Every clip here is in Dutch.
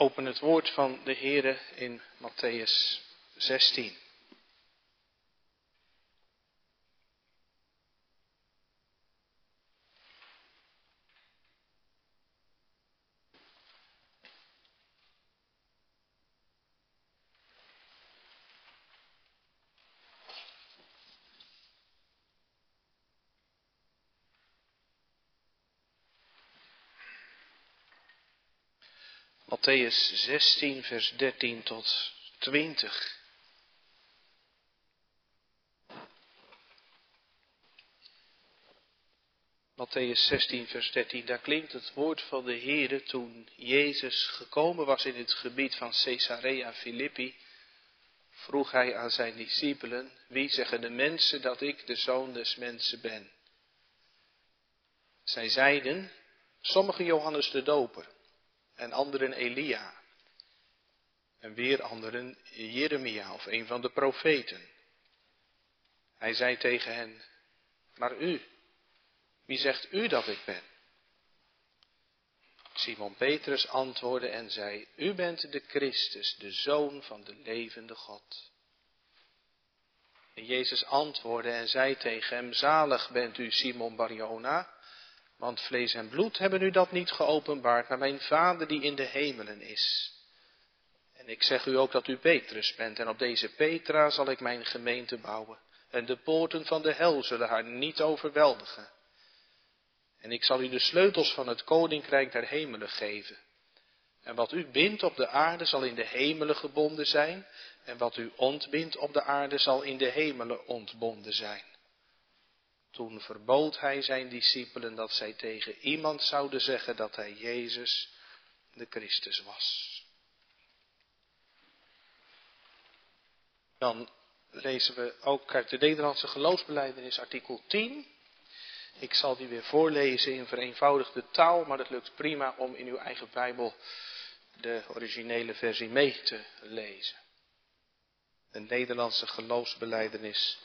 open het woord van de Heere in Matthäus 16. Matthäus 16, vers 13 tot 20. Matthäus 16, vers 13, daar klinkt het woord van de Heere toen Jezus gekomen was in het gebied van Caesarea Philippi. Vroeg hij aan zijn discipelen, wie zeggen de mensen dat ik de zoon des mensen ben? Zij zeiden, sommige Johannes de Doper en anderen Elia. En weer anderen Jeremia of een van de profeten. Hij zei tegen hen, maar u, wie zegt u dat ik ben? Simon Petrus antwoordde en zei, u bent de Christus, de Zoon van de levende God. En Jezus antwoordde en zei tegen hem, zalig bent u Simon Barjona, want vlees en bloed hebben u dat niet geopenbaard, maar mijn Vader die in de hemelen is. En ik zeg u ook dat u Petrus bent, en op deze Petra zal ik mijn gemeente bouwen. En de poorten van de hel zullen haar niet overweldigen. En ik zal u de sleutels van het koninkrijk der hemelen geven. En wat u bindt op de aarde zal in de hemelen gebonden zijn, en wat u ontbindt op de aarde zal in de hemelen ontbonden zijn. Toen verbood hij zijn discipelen dat zij tegen iemand zouden zeggen dat hij Jezus de Christus was. Dan lezen we ook de Nederlandse geloofsbeleidenis artikel 10. Ik zal die weer voorlezen in vereenvoudigde taal, maar het lukt prima om in uw eigen Bijbel de originele versie mee te lezen. De Nederlandse geloofsbeleidenis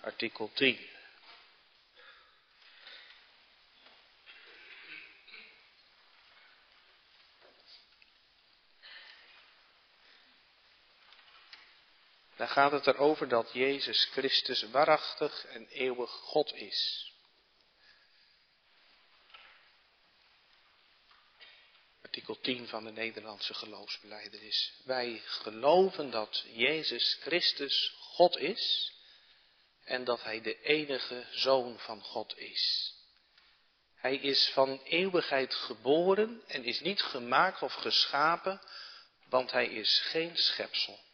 artikel 10. Dan gaat het erover dat Jezus Christus waarachtig en eeuwig God is. Artikel 10 van de Nederlandse geloofsbeleidenis. Wij geloven dat Jezus Christus God is en dat Hij de enige Zoon van God is. Hij is van eeuwigheid geboren en is niet gemaakt of geschapen, want Hij is geen schepsel.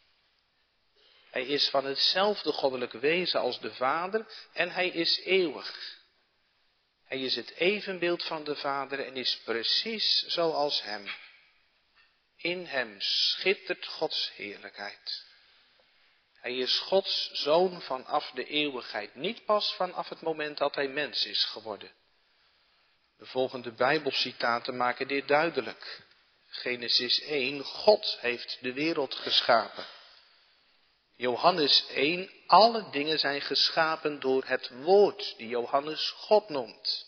Hij is van hetzelfde goddelijke wezen als de Vader en hij is eeuwig. Hij is het evenbeeld van de Vader en is precies zoals Hem. In Hem schittert Gods heerlijkheid. Hij is Gods zoon vanaf de eeuwigheid, niet pas vanaf het moment dat Hij mens is geworden. De volgende Bijbelcitaten maken dit duidelijk. Genesis 1, God heeft de wereld geschapen. Johannes 1, alle dingen zijn geschapen door het woord die Johannes God noemt.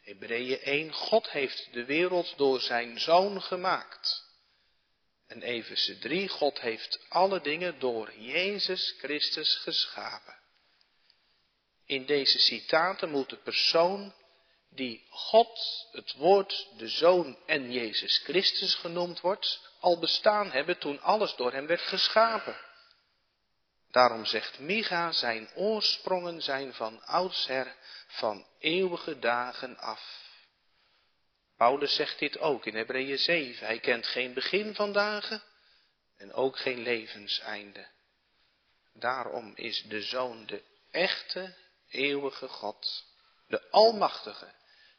Hebreeën 1, God heeft de wereld door zijn zoon gemaakt. En Efeze 3, God heeft alle dingen door Jezus Christus geschapen. In deze citaten moet de persoon die God, het woord, de zoon en Jezus Christus genoemd wordt, al bestaan hebben toen alles door hem werd geschapen. Daarom zegt Micha, zijn oorsprongen zijn van oudsher, van eeuwige dagen af. Paulus zegt dit ook in Hebreeën 7. Hij kent geen begin van dagen en ook geen levenseinde. Daarom is de Zoon de echte, eeuwige God, de Almachtige,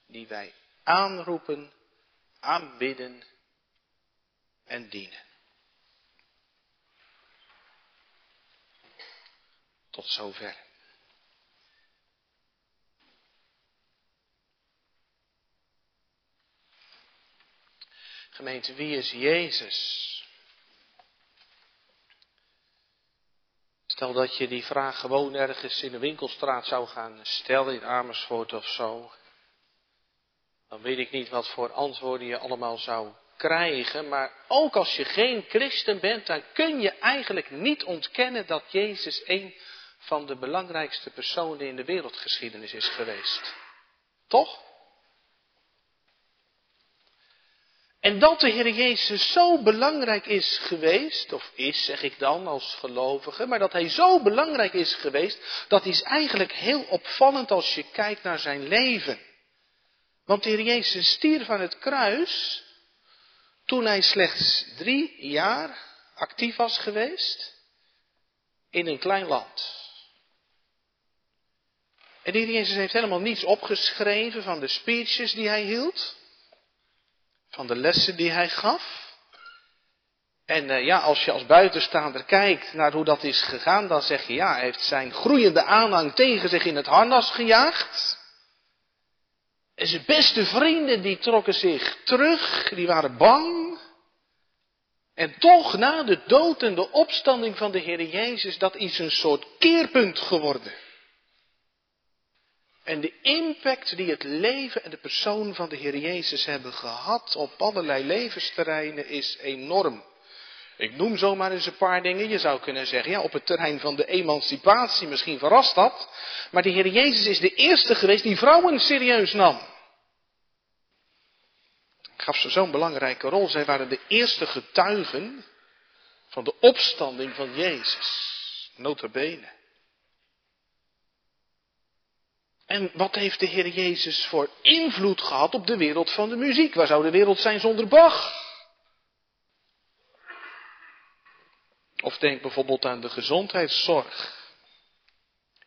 die wij aanroepen, aanbidden en dienen. Tot zover. Gemeente, wie is Jezus? Stel dat je die vraag gewoon ergens in de winkelstraat zou gaan stellen in Amersfoort of zo. Dan weet ik niet wat voor antwoorden je allemaal zou krijgen, maar ook als je geen christen bent, dan kun je eigenlijk niet ontkennen dat Jezus een van de belangrijkste personen in de wereldgeschiedenis is geweest. Toch? En dat de Heer Jezus zo belangrijk is geweest, of is zeg ik dan als gelovige, maar dat Hij zo belangrijk is geweest, dat is eigenlijk heel opvallend als je kijkt naar zijn leven. Want de Heer Jezus stierf aan het kruis toen Hij slechts drie jaar actief was geweest in een klein land. En de Heer Jezus heeft helemaal niets opgeschreven van de speeches die Hij hield van de lessen die hij gaf. En uh, ja, als je als buitenstaander kijkt naar hoe dat is gegaan, dan zeg je ja, hij heeft zijn groeiende aanhang tegen zich in het harnas gejaagd. En zijn beste vrienden die trokken zich terug, die waren bang. En toch na de dood en de opstanding van de Heer Jezus, dat is een soort keerpunt geworden. En de impact die het leven en de persoon van de Heer Jezus hebben gehad op allerlei levensterreinen is enorm. Ik noem zomaar eens een paar dingen. Je zou kunnen zeggen, ja, op het terrein van de emancipatie, misschien verrast dat. Maar de Heer Jezus is de eerste geweest die vrouwen serieus nam. Ik gaf ze zo'n belangrijke rol. Zij waren de eerste getuigen van de opstanding van Jezus. Nota En wat heeft de Heer Jezus voor invloed gehad op de wereld van de muziek? Waar zou de wereld zijn zonder Bach? Of denk bijvoorbeeld aan de gezondheidszorg.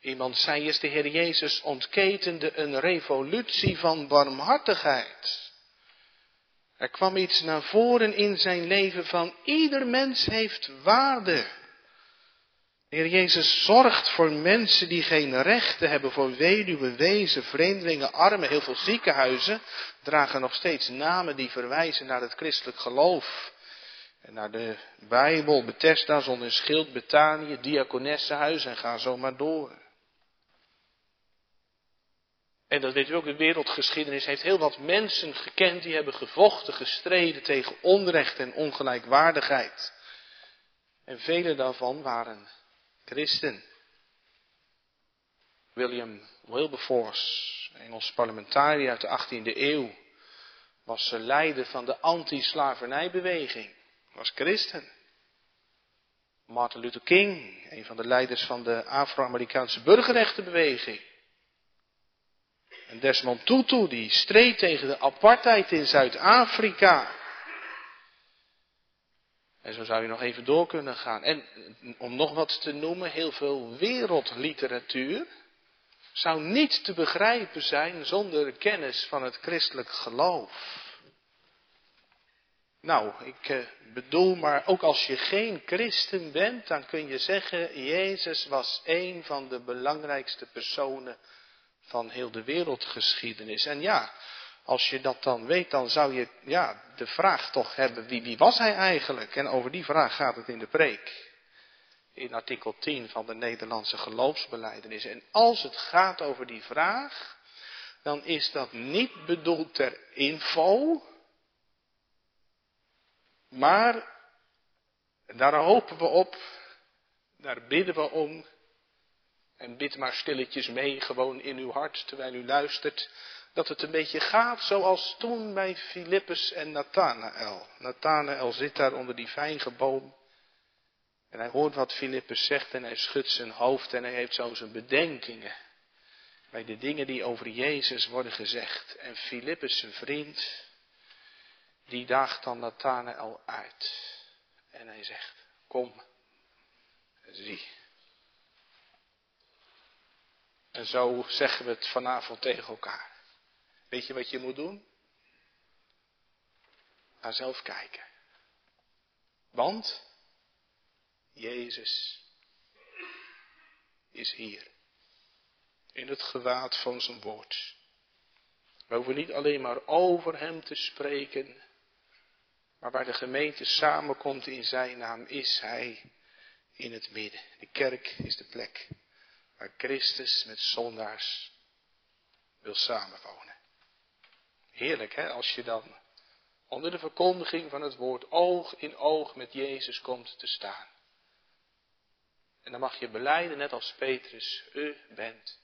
Iemand zei eens, de Heer Jezus ontketende een revolutie van barmhartigheid. Er kwam iets naar voren in zijn leven van ieder mens heeft waarde. De Heer Jezus zorgt voor mensen die geen rechten hebben, voor weduwe, wezen, vreemdelingen, armen. Heel veel ziekenhuizen dragen nog steeds namen die verwijzen naar het christelijk geloof. En naar de Bijbel, Bethesda, zonder schild, Betanië, Diakonessenhuis en ga zo maar door. En dat weet u ook, de wereldgeschiedenis heeft heel wat mensen gekend die hebben gevochten, gestreden tegen onrecht en ongelijkwaardigheid. En vele daarvan waren christen. William Wilberforce, Engels parlementariër uit de 18e eeuw, was leider van de anti-slavernijbeweging, was christen. Martin Luther King, een van de leiders van de Afro-Amerikaanse burgerrechtenbeweging. En Desmond Tutu, die streed tegen de apartheid in Zuid-Afrika. En zo zou je nog even door kunnen gaan. En om nog wat te noemen, heel veel wereldliteratuur zou niet te begrijpen zijn zonder kennis van het christelijk geloof. Nou, ik eh, bedoel, maar ook als je geen christen bent, dan kun je zeggen, Jezus was een van de belangrijkste personen van heel de wereldgeschiedenis. En ja, als je dat dan weet, dan zou je ja, de vraag toch hebben, wie, wie was hij eigenlijk? En over die vraag gaat het in de preek. In artikel 10 van de Nederlandse geloofsbeleidenis. En als het gaat over die vraag, dan is dat niet bedoeld ter info, maar daar hopen we op, daar bidden we om. En bid maar stilletjes mee, gewoon in uw hart, terwijl u luistert dat het een beetje gaat zoals toen bij Filippus en Nathanael. Nathanael zit daar onder die vijgenboom. En hij hoort wat Filippus zegt en hij schudt zijn hoofd en hij heeft zo zijn bedenkingen. Bij de dingen die over Jezus worden gezegd. En Filippus, zijn vriend, die daagt dan Nathanael uit. En hij zegt, kom, zie. En zo zeggen we het vanavond tegen elkaar. Weet je wat je moet doen? Ga zelf kijken. Want Jezus is hier. In het gewaad van zijn woord. We hoeven niet alleen maar over hem te spreken. Maar waar de gemeente samenkomt in zijn naam is hij in het midden. De kerk is de plek waar Christus met zondaars wil samenwonen. Heerlijk hè, als je dan onder de verkondiging van het woord oog in oog met Jezus komt te staan. En dan mag je beleiden, net als Petrus, u bent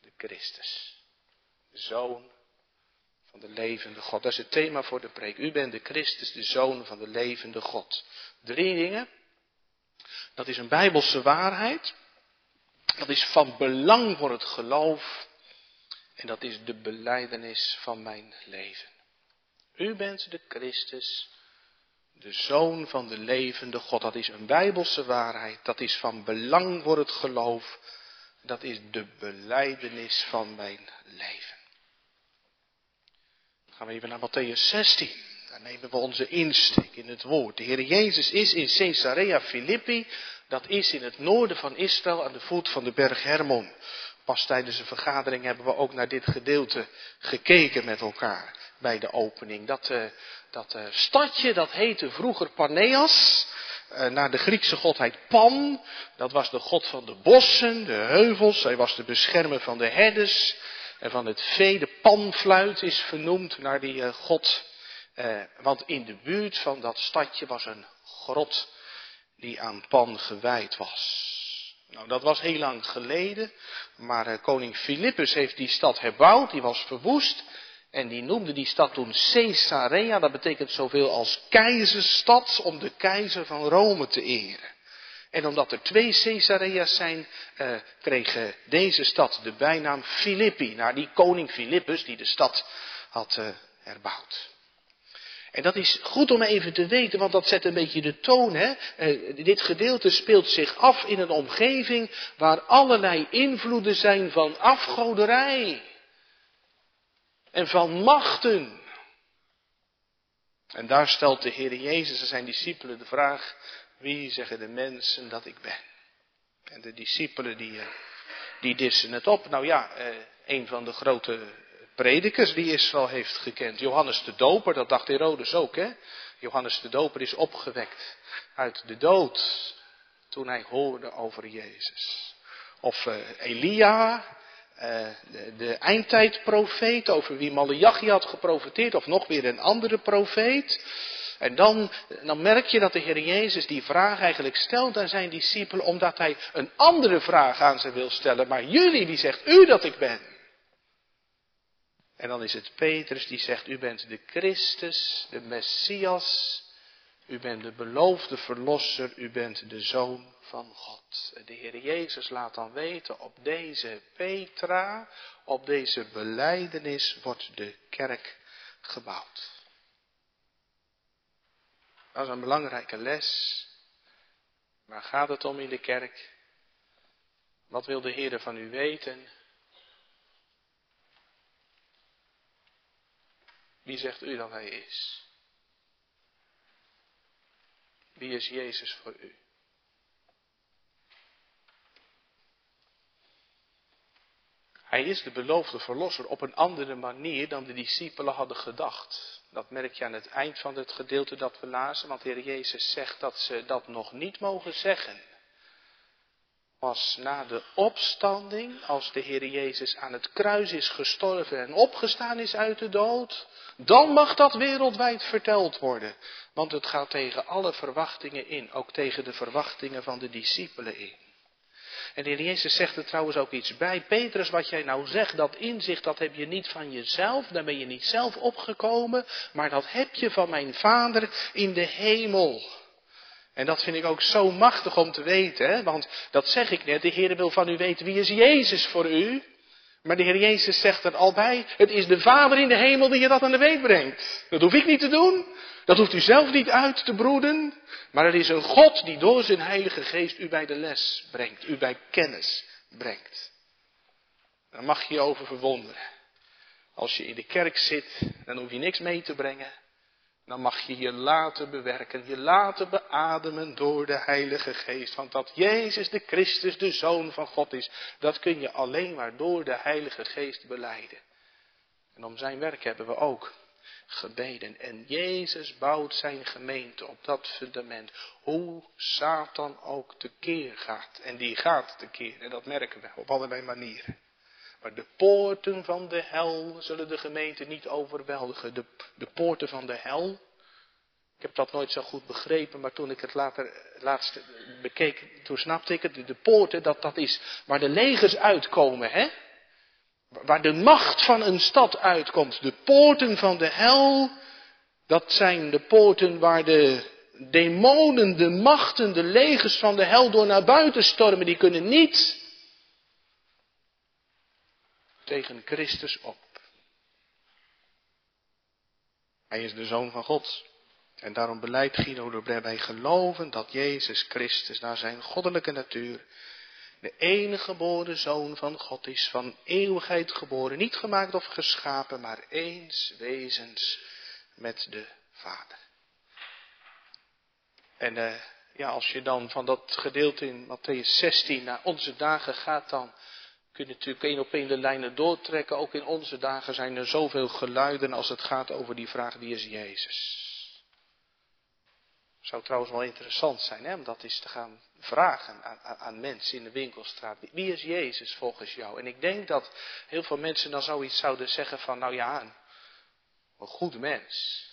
de Christus, de Zoon van de levende God. Dat is het thema voor de preek. U bent de Christus, de Zoon van de levende God. Drie dingen. Dat is een bijbelse waarheid. Dat is van belang voor het geloof. En dat is de beleidenis van mijn leven. U bent de Christus, de Zoon van de levende God. Dat is een bijbelse waarheid. Dat is van belang voor het geloof. Dat is de beleidenis van mijn leven. Dan gaan we even naar Matthäus 16. Daar nemen we onze insteek in het woord. De Heer Jezus is in Caesarea Philippi. Dat is in het noorden van Israël aan de voet van de berg Hermon. Pas tijdens een vergadering hebben we ook naar dit gedeelte gekeken met elkaar bij de opening. Dat, uh, dat uh, stadje, dat heette vroeger Paneas, uh, naar de Griekse godheid Pan. Dat was de god van de bossen, de heuvels. Hij was de beschermer van de herders en van het vee. De panfluit is vernoemd naar die god. want in de buurt van dat stadje was een grot die aan Pan gewijd was. Nou, dat was heel lang geleden, maar koning Philippus heeft die stad herbouwd, die was verwoest. En die noemde die stad toen Caesarea, dat betekent zoveel als keizersstad, om de keizer van Rome te eren. En omdat er twee Caesarea's zijn, eh, kreeg deze stad de bijnaam Filippi, naar die koning Philippus die de stad had eh, herbouwd. En dat is goed om even te weten, want dat zet een beetje de toon. Hè? Eh, dit gedeelte speelt zich af in een omgeving waar allerlei invloeden zijn van afgoderij en van machten. En daar stelt de Heer Jezus aan zijn discipelen de vraag, wie zeggen de mensen dat ik ben? En de discipelen die, eh, die dissen het op. Nou ja, eh, een van de grote predikers die Israël heeft gekend, Johannes de Doper, dat dacht Herodes ook hè. Johannes de Doper is opgewekt uit de dood toen hij hoorde over Jezus. Of uh, Elia, uh, de, eindtijdprofeet over wie Malachi had geprofeteerd, of nog weer een andere profeet. En dan, dan merk je dat de Heer Jezus die vraag eigenlijk stelt aan zijn discipelen, omdat hij een andere vraag aan ze wil stellen. Maar jullie, wie zegt u dat ik ben? En dan is het Petrus die zegt, u bent de Christus, de Messias, u bent de beloofde verlosser, u bent de Zoon van God. De Heer Jezus laat dan weten, op deze Petra, op deze beleidenis wordt de kerk gebouwd. Dat is een belangrijke les. Waar gaat het om in de kerk? Wat wil de Heer van u weten? Wie zegt u dat Hij is? Wie is Jezus voor u? Hij is de beloofde verlosser op een andere manier dan de discipelen hadden gedacht. Dat merk je aan het eind van het gedeelte dat we lazen, want de Heer Jezus zegt dat ze dat nog niet mogen zeggen. Pas na de opstanding, als de Heer Jezus aan het kruis is gestorven en opgestaan is uit de dood, dan mag dat wereldwijd verteld worden. Want het gaat tegen alle verwachtingen in, ook tegen de verwachtingen van de discipelen in. En de Heer Jezus zegt er trouwens ook iets bij. Petrus, wat jij nou zegt, dat inzicht, dat heb je niet van jezelf, daar ben je niet zelf opgekomen, maar dat heb je van mijn Vader in de hemel. En dat vind ik ook zo machtig om te weten, hè? want dat zeg ik net, de Heer wil van u weten wie is Jezus voor u. Maar de Heer Jezus zegt er al bij, het is de Vader in de hemel die je dat aan de weet brengt. Dat hoef ik niet te doen, dat hoeft u zelf niet uit te broeden, maar er is een God die door zijn Heilige Geest u bij de les brengt, u bij kennis brengt. Daar mag je je over verwonderen. Als je in de kerk zit, dan hoef je niks mee te brengen. Dan mag je je laten bewerken, je laten beademen door de Heilige Geest. Want dat Jezus de Christus, de Zoon van God is, dat kun je alleen maar door de Heilige Geest beleiden. En om zijn werk hebben we ook gebeden. En Jezus bouwt zijn gemeente op dat fundament. Hoe Satan ook tekeer gaat. En die gaat tekeer. En dat merken we op allerlei manieren. Maar de poorten van de hel zullen de gemeente niet overweldigen. De, de poorten van de hel. Ik heb dat nooit zo goed begrepen, maar toen ik het later, laatst bekeek, toen snapte ik het. De poorten, dat, dat is waar de legers uitkomen, hè? Waar de macht van een stad uitkomt. De poorten van de hel, dat zijn de poorten waar de demonen, de machten, de legers van de hel door naar buiten stormen. Die kunnen niet tegen Christus op. Hij is de Zoon van God. En daarom beleidt Guido de wij geloven dat Jezus Christus naar zijn goddelijke natuur de enige geboren Zoon van God is, van eeuwigheid geboren, niet gemaakt of geschapen, maar eens wezens met de Vader. En uh, ja, als je dan van dat gedeelte in Matthäus 16 naar onze dagen gaat, dan kun je natuurlijk één op één de lijnen doortrekken. Ook in onze dagen zijn er zoveel geluiden als het gaat over die vraag wie is Jezus. Zou trouwens wel interessant zijn hè, om dat eens te gaan vragen aan, aan, aan, mensen in de winkelstraat. Wie is Jezus volgens jou? En ik denk dat heel veel mensen dan zoiets zouden zeggen van, nou ja, een, een goed mens.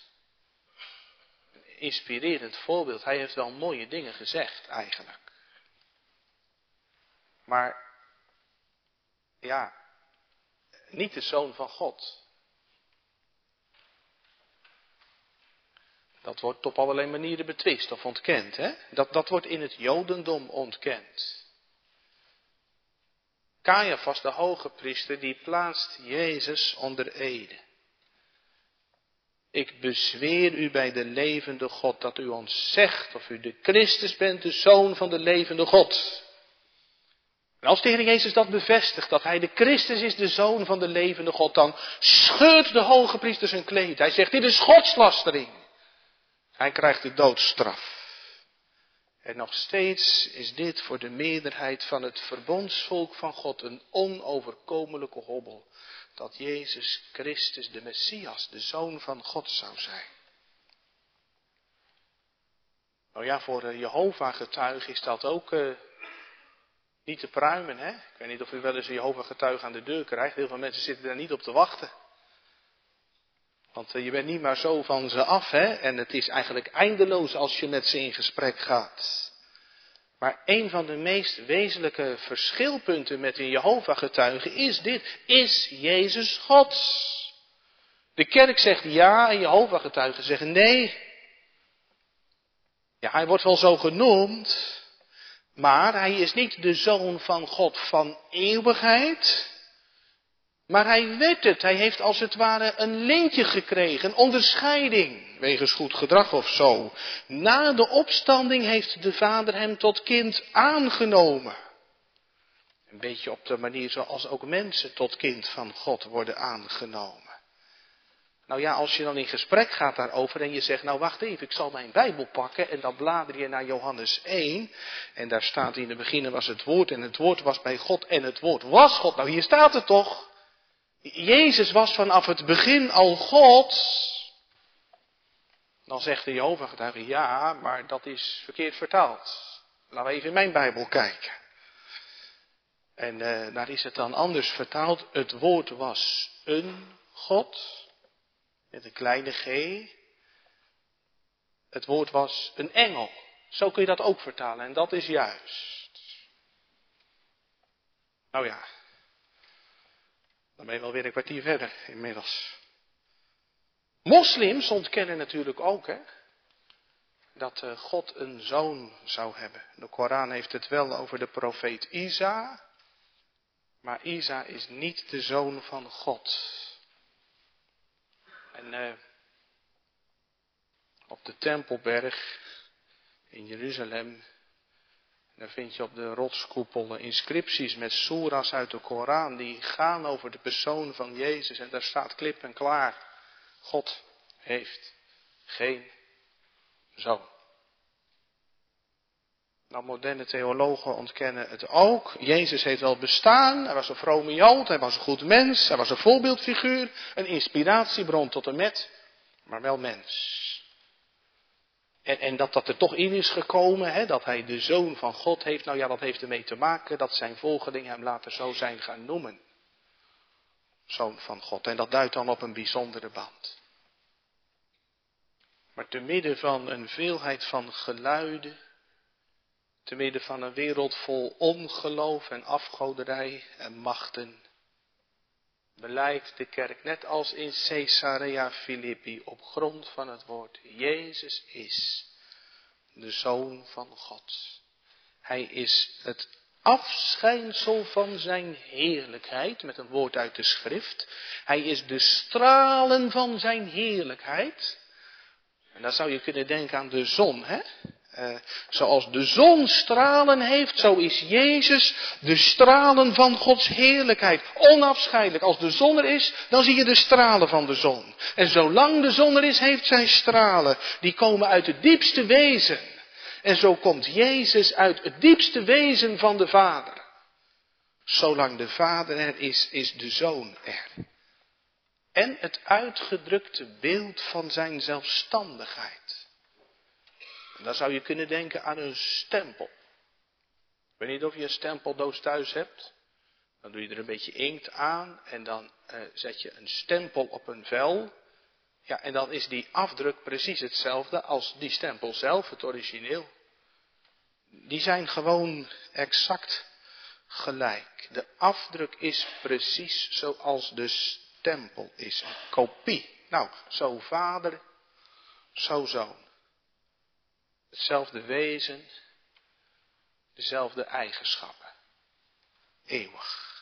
Een inspirerend voorbeeld. Hij heeft wel mooie dingen gezegd eigenlijk. Maar ja, niet de zoon van God. Dat wordt op allerlei manieren betwist of ontkend. Hè? Dat, dat wordt in het Jodendom ontkend. Caiaphas, de hoge priester, die plaatst Jezus onder ede. Ik bezweer u bij de levende God dat u ons zegt of u de Christus bent, de Zoon van de levende God. En als de Heer Jezus dat bevestigt, dat Hij de Christus is, de Zoon van de levende God, dan scheurt de hoge priester zijn kleed. Hij zegt, dit is godslastering. Hij krijgt de doodstraf. En nog steeds is dit voor de meerderheid van het verbondsvolk van God een onoverkomelijke hobbel. Dat Jezus Christus, de Messias, de Zoon van God zou zijn. Nou ja, voor Jehovah getuigen is dat ook uh, niet te pruimen, hè? Ik weet niet of u wel eens een Jehovah getuige aan de deur krijgt. Heel veel mensen zitten daar niet op te wachten. Want eh, je bent niet maar zo van ze af, hè? En het is eigenlijk eindeloos als je met ze in gesprek gaat. Maar een van de meest wezenlijke verschilpunten met een Jehovah-getuige is dit. Is Jezus God? De kerk zegt ja en Jehovah-getuigen zeggen nee. Ja, hij wordt wel zo genoemd, maar hij is niet de zoon van God van eeuwigheid. Maar hij weet het. Hij heeft als het ware een lintje gekregen, een onderscheiding, wegens goed gedrag of zo. Na de opstanding heeft de vader hem tot kind aangenomen. Een beetje op de manier zoals ook mensen tot kind van God worden aangenomen. Nou ja, als je dan in gesprek gaat daarover en je zegt, nou wacht even, ik zal mijn Bijbel pakken en dan blader je naar Johannes 1 en daar staat in het begin was het woord en het woord was bij God en het woord was God. Nou hier staat het toch. Jezus was vanaf het begin al God. Dan zegt de Jehovah-getuige, ja, maar dat is verkeerd vertaald. Laten we even in mijn Bijbel kijken. En uh, daar is het dan anders vertaald. Het woord was een God met een kleine g. Het woord was een engel. Zo kun je dat ook vertalen en dat is juist. Nou ja, dan ben je wel weer een kwartier verder inmiddels. Moslims ontkennen natuurlijk ook hè, dat eh, God een zoon zou hebben. De Koran heeft het wel over de profeet Isa, maar Isa is niet de zoon van God. En uh, op de Tempelberg in Jeruzalem, daar vind je op de rotskoepel inscripties met soeras uit de Koran die gaan over de persoon van Jezus. En daar staat klip en klaar, God heeft geen zoon. Nou, moderne theologen ontkennen het ook. Jezus heeft wel bestaan. Hij was een vrome Jood. Hij was een goed mens. Hij was een voorbeeldfiguur. Een inspiratiebron tot en met. Maar wel mens. En, en dat dat er toch in is gekomen, hè, dat hij de zoon van God heeft. Nou ja, dat heeft ermee te maken dat zijn volgelingen hem later zo zijn gaan noemen. zoon van God. En dat duidt dan op een bijzondere band. Maar te midden van een veelheid van geluiden, te midden van een wereld vol ongeloof en afgoderij en machten, beleidt de kerk net als in Caesarea Philippi op grond van het woord Jezus is de Zoon van God. Hij is het afschijnsel van zijn heerlijkheid, met een woord uit de schrift. Hij is de stralen van zijn heerlijkheid. En dan zou je kunnen denken aan de zon, hè? Uh, zoals de zon stralen heeft, zo is Jezus de stralen van Gods heerlijkheid. Onafscheidelijk. Als de zon er is, dan zie je de stralen van de zon. En zolang de zon er is, heeft zij stralen. Die komen uit het diepste wezen. En zo komt Jezus uit het diepste wezen van de Vader. Zolang de Vader er is, is de Zoon er. En het uitgedrukte beeld van zijn zelfstandigheid. Dan zou je kunnen denken aan een stempel. Ik weet niet of je een stempeldoos thuis hebt. Dan doe je er een beetje inkt aan en dan uh, zet je een stempel op een vel. Ja, en dan is die afdruk precies hetzelfde als die stempel zelf, het origineel. Die zijn gewoon exact gelijk. De afdruk is precies zoals de stempel is. Een kopie. Nou, zo vader, zo zoon. Hetzelfde wezen, dezelfde eigenschappen. Eeuwig.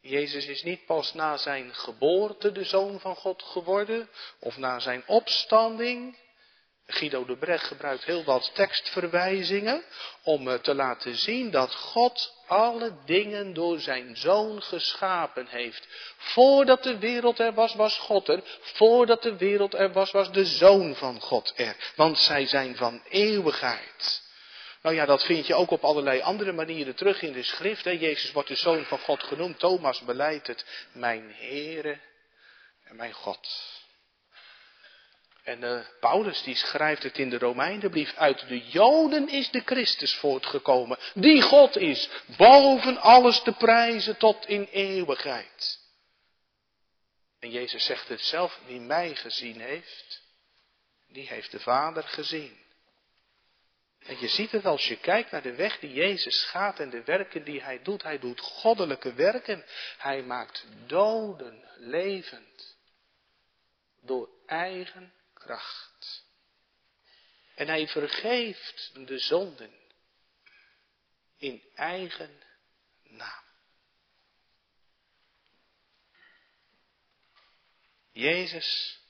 Jezus is niet pas na zijn geboorte de zoon van God geworden, of na zijn opstanding. Guido de Brecht gebruikt heel wat tekstverwijzingen om te laten zien dat God alle dingen door zijn zoon geschapen heeft. Voordat de wereld er was, was God er. Voordat de wereld er was, was de zoon van God er. Want zij zijn van eeuwigheid. Nou ja, dat vind je ook op allerlei andere manieren terug in de schrift. Hè? Jezus wordt de zoon van God genoemd. Thomas beleidt het. Mijn Heere en mijn God. En uh, Paulus die schrijft het in de Romeinenbrief. Uit de Joden is de Christus voortgekomen. Die God is. Boven alles te prijzen tot in eeuwigheid. En Jezus zegt het zelf. Wie mij gezien heeft. Die heeft de Vader gezien. En je ziet het als je kijkt naar de weg die Jezus gaat en de werken die hij doet. Hij doet goddelijke werken. Hij maakt doden levend. Door eigen kracht. En hij vergeeft de zonden in eigen naam. Jezus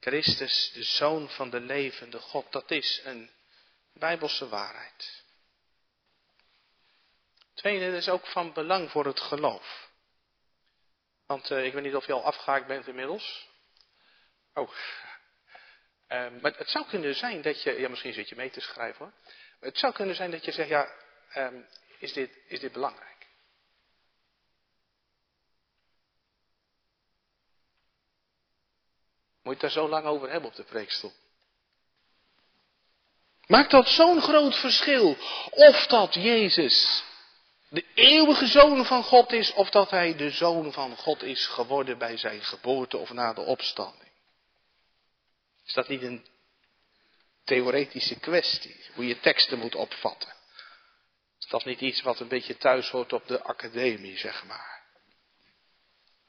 Christus, de Zoon van de levende God, dat is een bijbelse waarheid. Tweede, dat is ook van belang voor het geloof. Want uh, ik weet niet of je al afgehaakt bent inmiddels. Oh, um, maar het zou kunnen zijn dat je, ja misschien zit je mee te schrijven hoor. Het zou kunnen zijn dat je zegt, ja, um, is, dit, is dit belangrijk? Moet je het daar zo lang over hebben op de preekstoel? Maakt dat zo'n groot verschil? Of dat Jezus de eeuwige zoon van God is, of dat hij de zoon van God is geworden bij zijn geboorte of na de opstanding? Is dat niet een theoretische kwestie, hoe je teksten moet opvatten? Is dat niet iets wat een beetje thuis hoort op de academie, zeg maar?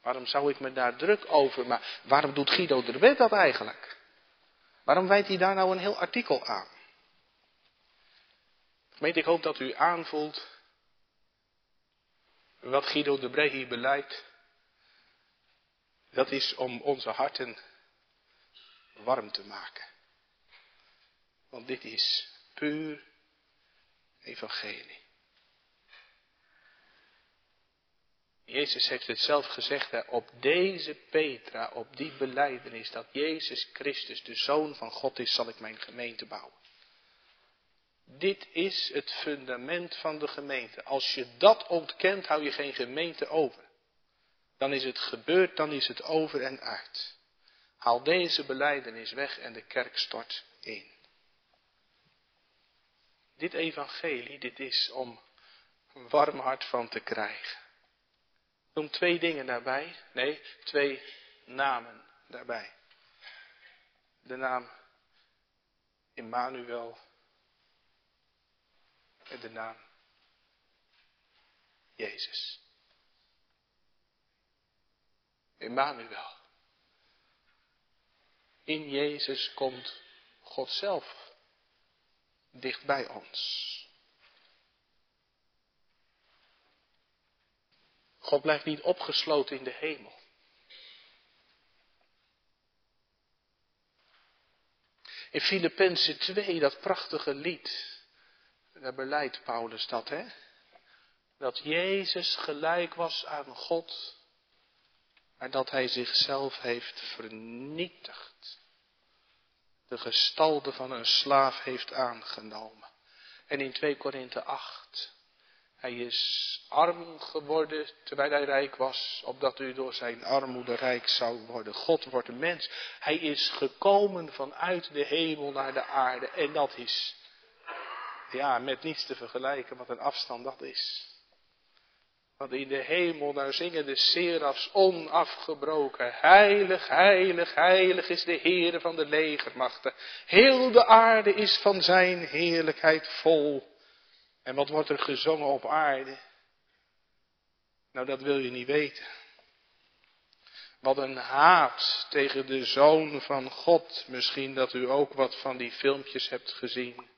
Waarom zou ik me daar druk over, maar waarom doet Guido de Wet dat eigenlijk? Waarom wijdt hij daar nou een heel artikel aan? Gemeente, ik hoop dat u aanvoelt wat Guido de Bree hier beleidt. Dat is om onze harten warm te maken. Want dit is puur evangelie. Jezus heeft het zelf gezegd, hè, op deze Petra, op die beleidenis dat Jezus Christus de Zoon van God is, zal ik mijn gemeente bouwen. Dit is het fundament van de gemeente. Als je dat ontkent, hou je geen gemeente over. Dan is het gebeurd, dan is het over en uit. Haal deze beleidenis weg en de kerk stort in. Dit evangelie, dit is om een warm hart van te krijgen. Noem twee dingen daarbij. Nee, twee namen daarbij. De naam Immanuel en de naam Jezus. Immanuel. In Jezus komt God zelf dicht bij ons. God blijft niet opgesloten in de hemel. In Filippenzen 2, dat prachtige lied, daar beleidt Paulus dat, hè? Dat Jezus gelijk was aan God, maar dat hij zichzelf heeft vernietigd. De gestalte van een slaaf heeft aangenomen. En in 2 Korinthe 8, hij is arm geworden terwijl hij rijk was, opdat u door zijn armoede rijk zou worden. God wordt een mens. Hij is gekomen vanuit de hemel naar de aarde. En dat is, ja, met niets te vergelijken wat een afstand dat is. Want in de hemel, daar zingen de serafs onafgebroken. Heilig, heilig, heilig is de Heere van de legermachten. Heel de aarde is van zijn heerlijkheid vol. En wat wordt er gezongen op aarde? Nou, dat wil je niet weten. Wat een haat tegen de zoon van God. Misschien dat u ook wat van die filmpjes hebt gezien.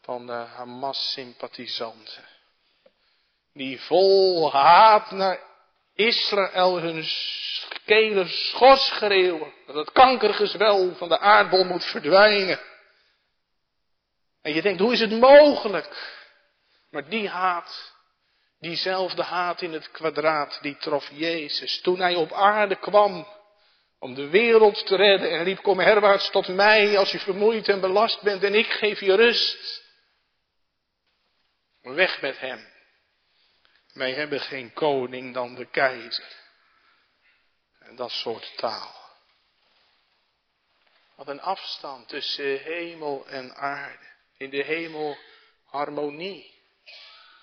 Van de Hamas-sympathisanten. Die vol haat naar Israël hun kelen schors schreeuwen. Dat het kankergezwel van de aardbol moet verdwijnen. En je denkt, hoe is het mogelijk? Maar die haat, diezelfde haat in het kwadraat, die trof Jezus toen hij op aarde kwam om de wereld te redden en riep, kom herwaarts tot mij als u vermoeid en belast bent en ik geef je rust. Weg met hem. Wij hebben geen koning dan de keizer. En dat soort taal. Wat een afstand tussen hemel en aarde. In de hemel harmonie,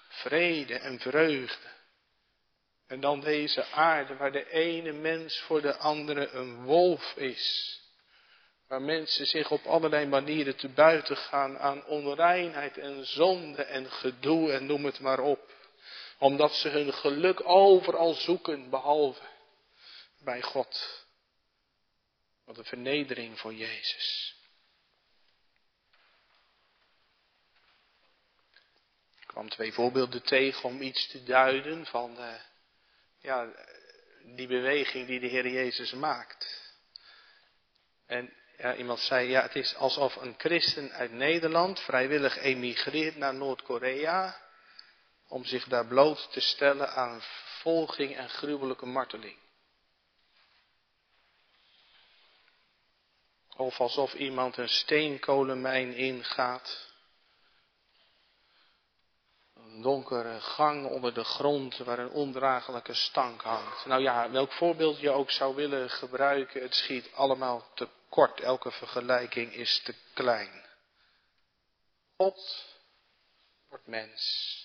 vrede en vreugde. En dan deze aarde waar de ene mens voor de andere een wolf is. Waar mensen zich op allerlei manieren te buiten gaan aan onreinheid en zonde en gedoe en noem het maar op. Omdat ze hun geluk overal zoeken behalve bij God. Wat een vernedering voor Jezus. kwam twee voorbeelden tegen om iets te duiden van uh, ja, die beweging die de Heer Jezus maakt. En ja, iemand zei, ja, het is alsof een christen uit Nederland vrijwillig emigreert naar Noord-Korea om zich daar bloot te stellen aan vervolging en gruwelijke marteling. Of alsof iemand een steenkolenmijn ingaat een donkere gang onder de grond waar een ondraaglijke stank hangt. Nou ja, welk voorbeeld je ook zou willen gebruiken, het schiet allemaal te kort. Elke vergelijking is te klein. God wordt mens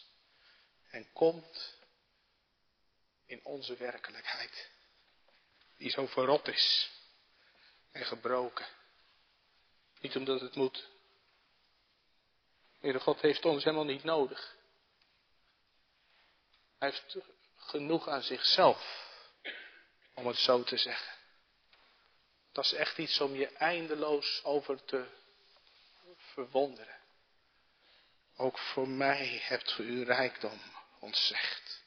en komt in onze werkelijkheid, die zo verrot is en gebroken. Niet omdat het moet. Heere God heeft ons helemaal niet nodig. Hij heeft genoeg aan zichzelf, om het zo te zeggen. Dat is echt iets om je eindeloos over te verwonderen. Ook voor mij hebt u rijkdom ontzegd.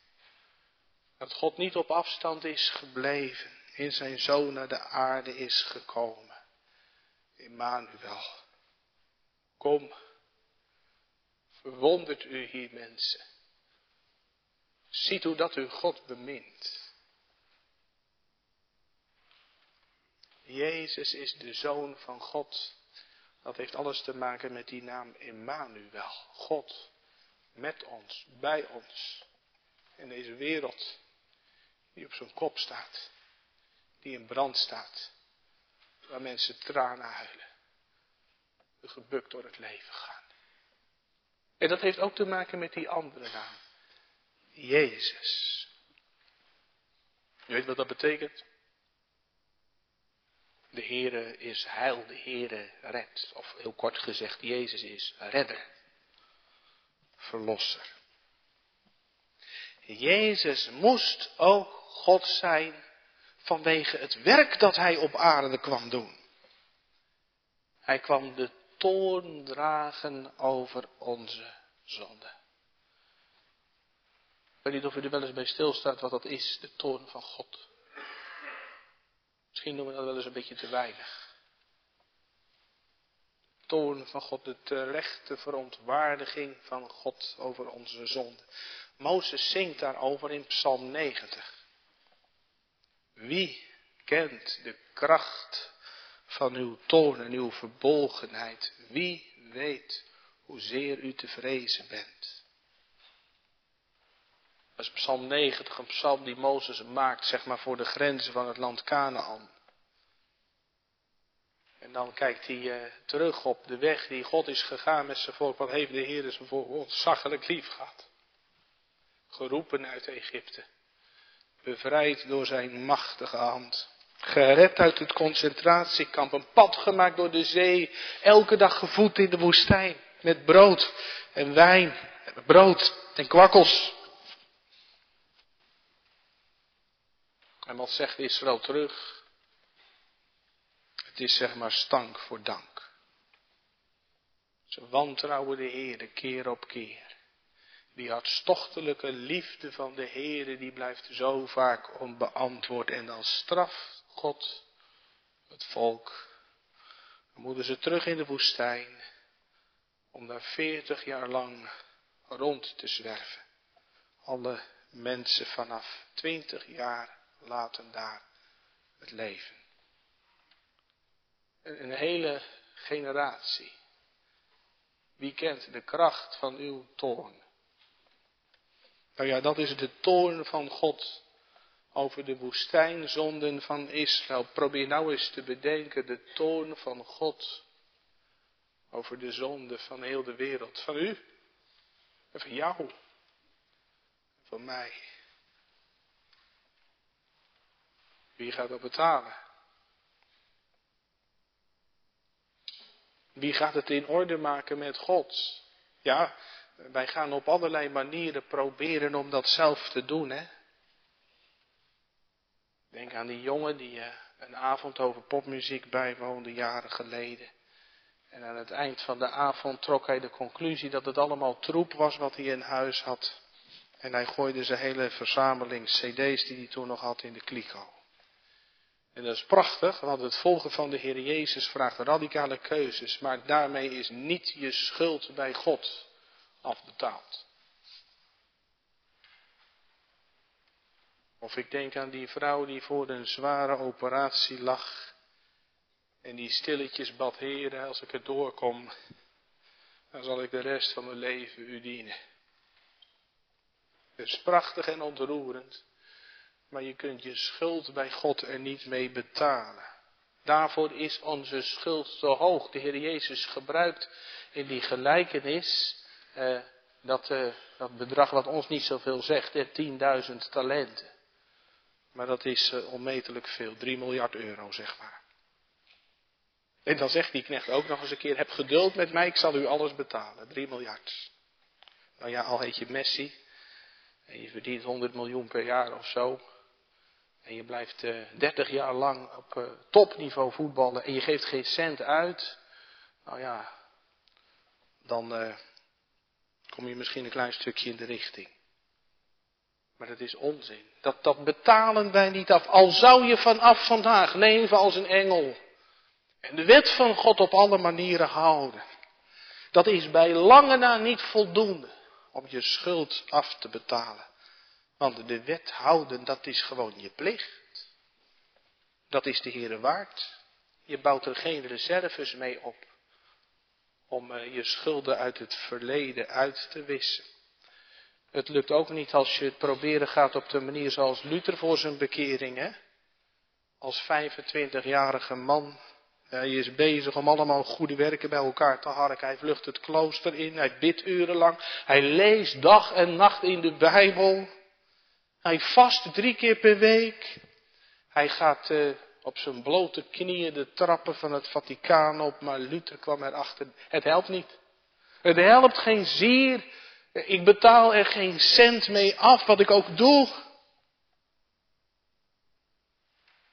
Dat God niet op afstand is gebleven, in zijn zoon naar de aarde is gekomen. Immanuel, kom, verwondert u hier mensen. Ziet hoe dat u God bemint. Jezus is de Zoon van God. Dat heeft alles te maken met die naam Immanuel. God met ons, bij ons. In deze wereld die op zijn kop staat. Die in brand staat. Waar mensen tranen huilen. Gebukt door het leven gaan. En dat heeft ook te maken met die andere naam. Jezus. Je weet wat dat betekent? De Heere is heil, de Heere redt. Of heel kort gezegd, Jezus is redder. Verlosser. Jezus moest ook God zijn vanwege het werk dat hij op aarde kwam doen. Hij kwam de toorn dragen over onze zonde. Ik weet niet of u er wel eens bij stilstaat wat dat is, de toorn van God. Misschien noemen we dat wel eens een beetje te weinig. Toorn van God, de terechte verontwaardiging van God over onze zonde. Mozes zingt daarover in Psalm 90. Wie kent de kracht van uw toorn en uw verbolgenheid? Wie weet hoezeer u te vrezen bent? Dat is Psalm 90, een psalm die Mozes maakt, zeg maar, voor de grenzen van het land Canaan. En dan kijkt hij uh, terug op de weg die God is gegaan met zijn volk. Wat heeft de Heer zijn volk ontzaglijk lief gehad. Geroepen uit Egypte. Bevrijd door zijn machtige hand. Gered uit het concentratiekamp. Een pad gemaakt door de zee. Elke dag gevoed in de woestijn. Met brood en wijn. Brood en kwakkels. En wat zegt Israël terug? Het is zeg maar stank voor dank. Ze wantrouwen de Heer keer op keer. Die hartstochtelijke liefde van de Heer, die blijft zo vaak onbeantwoord. En dan straft God het volk. Dan moeten ze terug in de woestijn. Om daar veertig jaar lang rond te zwerven. Alle mensen vanaf twintig jaar laten daar het leven. Een hele generatie. Wie kent de kracht van uw toorn? Nou ja, dat is de toorn van God over de woestijnzonden van Israël. Probeer nou eens te bedenken de toorn van God over de zonde van heel de wereld. Van u en van jou. Van mij. Wie gaat dat betalen? Wie gaat het in orde maken met God? Ja, wij gaan op allerlei manieren proberen om dat zelf te doen, hè. Denk aan die jongen die uh, een avond over popmuziek bijwoonde jaren geleden. En aan het eind van de avond trok hij de conclusie dat het allemaal troep was wat hij in huis had. En hij gooide zijn hele verzameling cd's die hij toen nog had in de kliko. En dat is prachtig, want het volgen van de Heer Jezus vraagt radicale keuzes, maar daarmee is niet je schuld bij God afbetaald. Of ik denk aan die vrouw die voor een zware operatie lag en die stilletjes bad, Heer, als ik er doorkom, dan zal ik de rest van mijn leven u dienen. Het is prachtig en ontroerend, maar je kunt je schuld bij God er niet mee betalen. Daarvoor is onze schuld te hoog. De Heer Jezus gebruikt in die gelijkenis eh, dat, eh, dat bedrag wat ons niet zoveel zegt, 10.000 talenten. Maar dat is uh, onmetelijk veel, 3 miljard euro zeg maar. En dan zegt die knecht ook nog eens een keer, heb geduld met mij, ik zal u alles betalen, 3 miljard. Nou ja, al heet je Messi, en je verdient 100 miljoen per jaar of zo, en je blijft uh, 30 jaar lang op uh, topniveau voetballen en je geeft geen cent uit, nou ja, dan uh, kom je misschien een klein stukje in de richting. Maar dat is onzin. Dat, dat betalen wij niet af. Al zou je vanaf vandaag leven als een engel. En de wet van God op alle manieren houden. Dat is bij lange na niet voldoende om je schuld af te betalen. Want de wet houden, dat is gewoon je plicht. Dat is de Heere waard. Je bouwt er geen reserves mee op om eh, je schulden uit het verleden uit te wissen. Het lukt ook niet als je het proberen gaat op de manier zoals Luther voor zijn bekering, hè? Als 25-jarige man. Hij is bezig om allemaal goede werken bij elkaar te harken. Hij vlucht het klooster in, hij bidt urenlang. Hij leest dag en nacht in de Bijbel. Hij vast drie keer per week. Hij gaat uh, op zijn blote knieën de trappen van het Vaticaan op, maar Luther kwam erachter. Het helpt niet. Het helpt geen zier. Ik betaal er geen cent mee af, wat ik ook doe.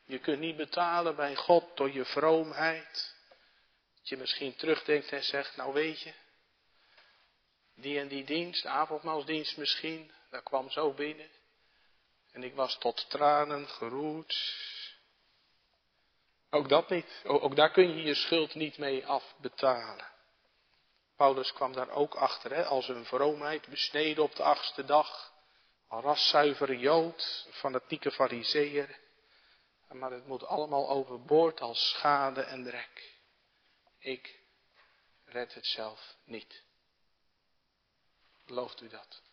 Je kunt niet betalen bij God door je vroomheid. Dat je misschien terugdenkt en zegt, nou weet je, die en die dienst, avondmaalsdienst misschien, daar kwam zo binnen. En ik was tot tranen geroerd. Ook dat niet. Ook daar kun je je schuld niet mee afbetalen. Paulus kwam daar ook achter, hè, als een vroomheid besneden op de achtste dag. Een raszuivere jood, fanatieke fariseer. Maar het moet allemaal overboord als schade en drek. Ik red het zelf niet. Gelooft u dat?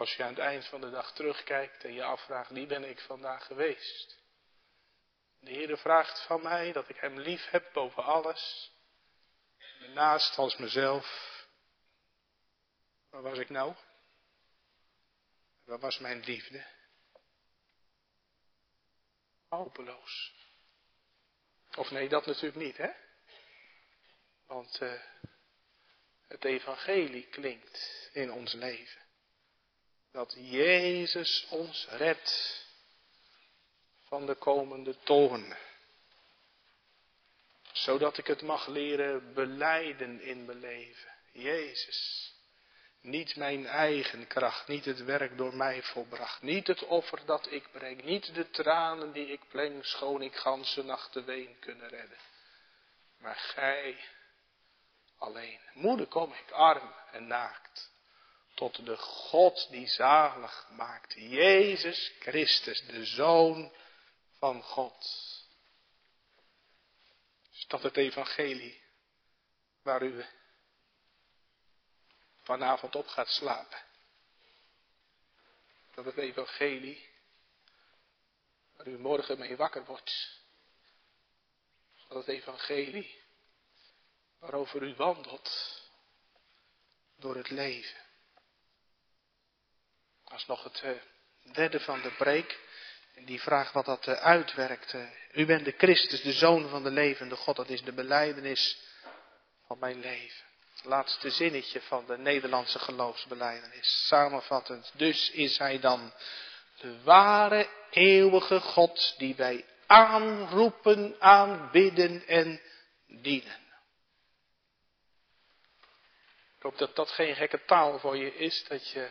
Als je aan het eind van de dag terugkijkt en je afvraagt, wie ben ik vandaag geweest? De Heer vraagt van mij dat ik Hem lief heb boven alles. Naast als mezelf. Waar was ik nou? Waar was mijn liefde? Hopeloos. Of nee, dat natuurlijk niet, hè? Want uh, het evangelie klinkt in ons leven. Dat Jezus ons redt van de komende toorn. Zodat ik het mag leren beleiden in mijn leven. Jezus. Niet mijn eigen kracht, niet het werk door mij volbracht, niet het offer dat ik breng, niet de tranen die ik pleng, schoon ik ganse nacht de ween kunnen redden. Maar gij alleen. Moeder kom ik, arm en naakt, tot de God die zalig maakt, Jezus Christus, de Zoon van God. Is dat het evangelie waar u vanavond op gaat slapen. Dat het evangelie waar u morgen mee wakker wordt. Dat het evangelie waarover u wandelt door het leven. Als nog het uh, derde van de preek. Die vraag wat dat uh, uitwerkt. Uh, u bent de Christus, de Zoon van de levende God. Dat is de beleidenis van mijn leven laatste zinnetje van de Nederlandse geloofsbeleidenis. Samenvattend, dus is hij dan de ware eeuwige God die wij aanroepen, aanbidden en dienen. Ik hoop dat dat geen gekke taal voor je is, dat je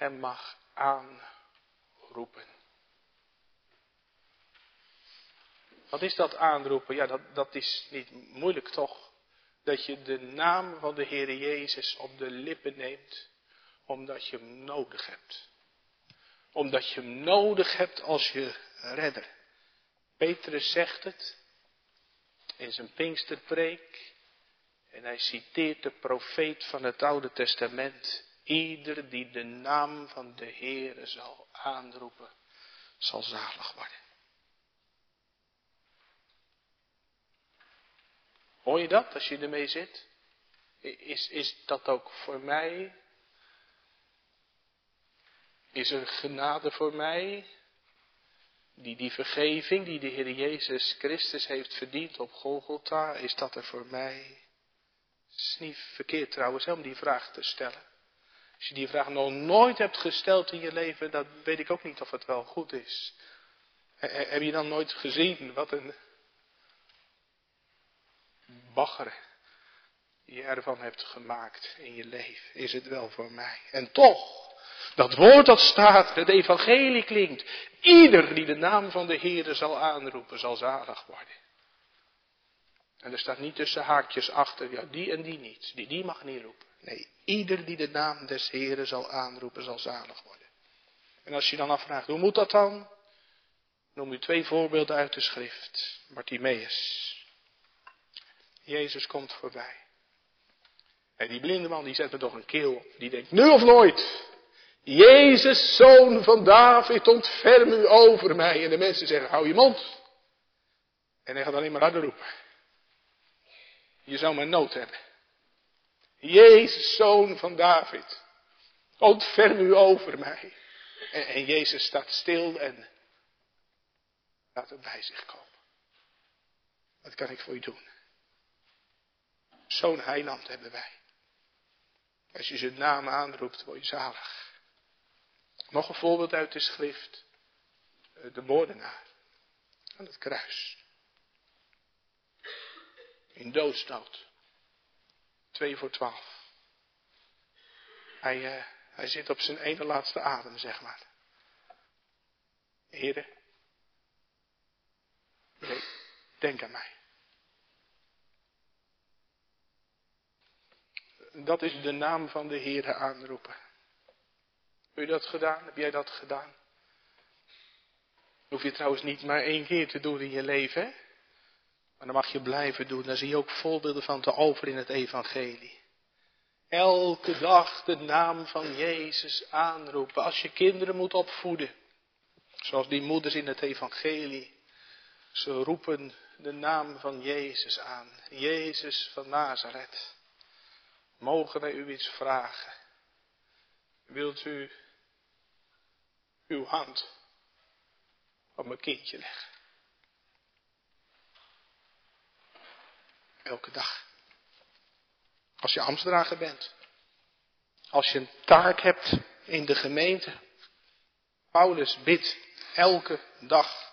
hem mag aanroepen. Wat is dat aanroepen? Ja, dat, dat is niet moeilijk toch? dat je de naam van de Heer Jezus op de lippen neemt, omdat je hem nodig hebt. Omdat je hem nodig hebt als je redder. Petrus zegt het in zijn Pinksterpreek. En hij citeert de profeet van het Oude Testament. Ieder die de naam van de Heer zal aanroepen, zal zalig worden. Hoor je dat als je ermee zit? Is, is dat ook voor mij? Is er genade voor mij? Die, die vergeving die de Heer Jezus Christus heeft verdiend op Golgotha, is dat er voor mij? Het is niet verkeerd trouwens om die vraag te stellen. Als je die vraag nog nooit hebt gesteld in je leven, dan weet ik ook niet of het wel goed is. Heb je dan nooit gezien wat een bagger je ervan hebt gemaakt in je leven, is het wel voor mij. En toch, dat woord dat staat, het evangelie klinkt. Ieder die de naam van de Heer zal aanroepen, zal zalig worden. En er staat niet tussen haakjes achter, ja, die en die niet. Die, die mag niet roepen. Nee, ieder die de naam des Heeren zal aanroepen, zal zalig worden. En als je dan afvraagt, hoe moet dat dan? Noem u twee voorbeelden uit de schrift. Bartimaeus. Jezus komt voorbij. En die blinde man die zet er toch een keel op. Die denkt, nu of nooit. Jezus, zoon van David, ontferm u over mij. En de mensen zeggen, hou je mond. En hij gaat alleen maar harder roepen. Je zou maar nood hebben. Jezus, zoon van David, ontferm u over mij. En, Jezus staat stil en laat hem bij zich komen. Wat kan ik voor u doen? Zo'n heiland hebben wij. Als je zijn naam aanroept, word je zalig. Nog een voorbeeld uit de schrift. Eh, de moordenaar aan het kruis. In doodsnood. Twee voor twaalf. Hij, uh, hij zit op zijn ene laatste adem, zeg maar. Heren, denk aan mij. Dat is de naam van de Heere aanroepen. Heb je dat gedaan? Heb jij dat gedaan? Hoef je trouwens niet maar één keer te doen in je leven, hè? Maar dan mag je blijven doen. Daar zie je ook voorbeelden van te over in het evangelie. Elke dag de naam van Jezus aanroepen. Als je kinderen moet opvoeden. Zoals die moeders in het evangelie. Ze roepen de naam van Jezus aan. Jezus van Nazareth. Mogen wij u iets vragen? Wilt u uw hand op mijn kindje leggen? Elke dag. Als je ambtsdrager bent. Als je een taak hebt in de gemeente. Paulus bidt elke dag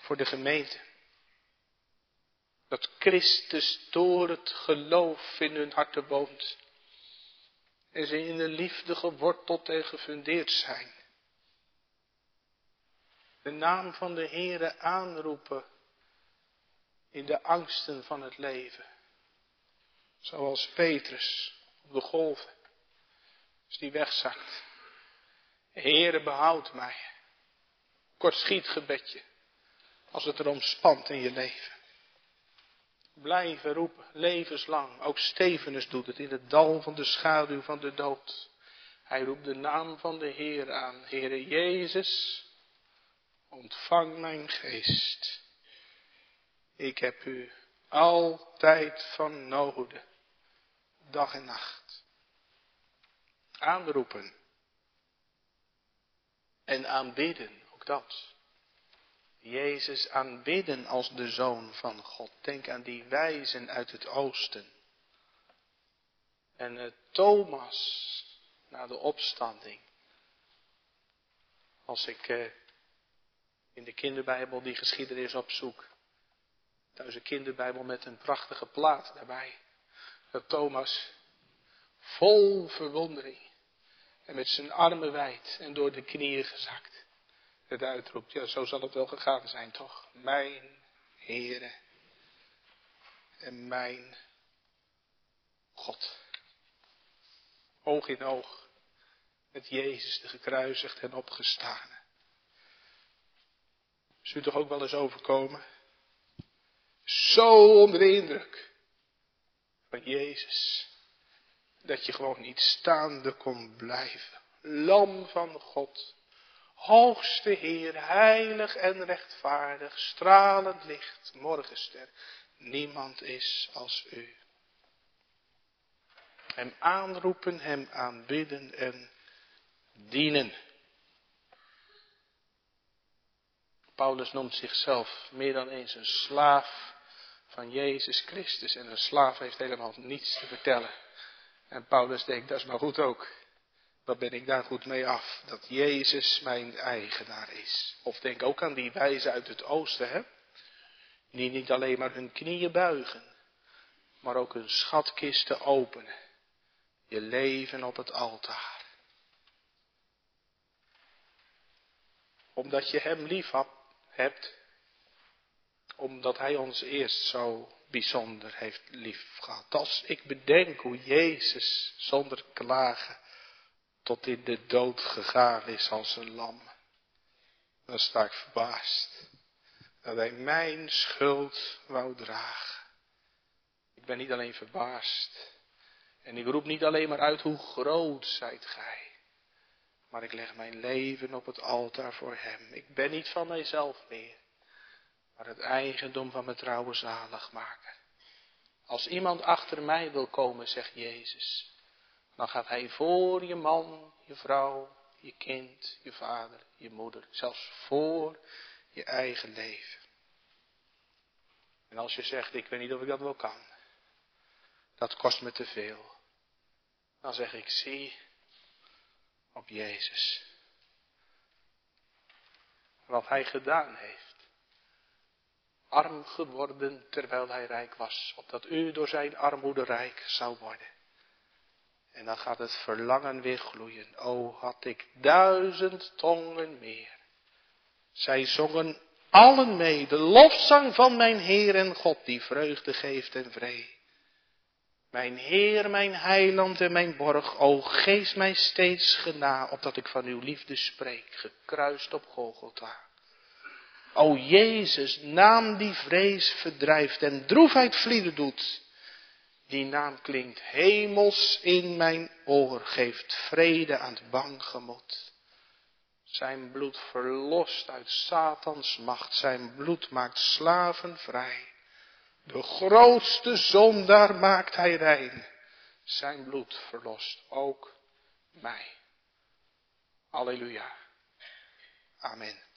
voor de gemeente. Dat Christus door het geloof in hun harten woont. En ze in de liefde geworteld en gefundeerd zijn. De naam van de Heere aanroepen in de angsten van het leven. Zoals Petrus op de golven. Als die wegzakt. Heere behoud mij. Kort schietgebedje. Als het erom spant in je leven. Blijven roepen, levenslang. Ook Stevenus doet het in het dal van de schaduw van de dood. Hij roept de naam van de Heer aan. Heere Jezus, ontvang mijn geest. Ik heb u altijd van noden, dag en nacht. Aanroepen en aanbidden, ook dat. Jezus aanbidden als de Zoon van God. Denk aan die wijzen uit het oosten. En uh, Thomas na de opstanding. Als ik uh, in de kinderbijbel die geschiedenis opzoek. Thuis een kinderbijbel met een prachtige plaat daarbij. Dat Thomas vol verwondering en met zijn armen wijd en door de knieën gezakt het uitroept. Ja, zo zal het wel gegaan zijn, toch? Mijn Heere en mijn God. Oog in oog met Jezus de gekruisigd en opgestane. Is u toch ook wel eens overkomen? Zo onder de indruk van Jezus. Dat je gewoon niet staande kon blijven. Lam van God Hoogste Heer, heilig en rechtvaardig, stralend licht, morgenster, niemand is als u. Hem aanroepen, hem aanbidden en dienen. Paulus noemt zichzelf meer dan eens een slaaf van Jezus Christus. En een slaaf heeft helemaal niets te vertellen. En Paulus denkt, dat is maar goed ook. Wat ben ik daar goed mee af? Dat Jezus mijn eigenaar is. Of denk ook aan die wijzen uit het oosten, hè? Die niet alleen maar hun knieën buigen, maar ook hun schatkisten openen. Je leven op het altaar. Omdat je Hem lief hebt, omdat Hij ons eerst zo bijzonder heeft lief gehad. Als ik bedenk hoe Jezus zonder klagen tot in de dood gegaan is als een lam. Dan sta ik verbaasd dat hij mijn schuld wou dragen. Ik ben niet alleen verbaasd. En ik roep niet alleen maar uit hoe groot zijt gij. Maar ik leg mijn leven op het altaar voor hem. Ik ben niet van mijzelf meer. Maar het eigendom van mijn trouwe zaligmaker. Als iemand achter mij wil komen, zegt Jezus, dan gaat hij voor je man, je vrouw, je kind, je vader, je moeder, zelfs voor je eigen leven. En als je zegt, ik weet niet of ik dat wel kan, dat kost me te veel, dan zeg ik, zie op Jezus. Wat hij gedaan heeft. Arm geworden terwijl hij rijk was, opdat u door zijn armoede rijk zou worden. En dan gaat het verlangen weer gloeien. O, had ik duizend tongen meer. Zij zongen allen mee de lofzang van mijn Heer en God, die vreugde geeft en vrede. Mijn Heer, mijn heiland en mijn borg, o geef mij steeds gena, opdat ik van uw liefde spreek, gekruist op Golgotha. O Jezus, naam die vrees verdrijft en droefheid vlieden doet. Die naam klinkt hemels in mijn oor, geeft vrede aan het bang gemoed. Zijn bloed verlost uit Satans macht, zijn bloed maakt slaven vrij. De grootste zondaar maakt hij rein. Zijn bloed verlost ook mij. Halleluja. Amen.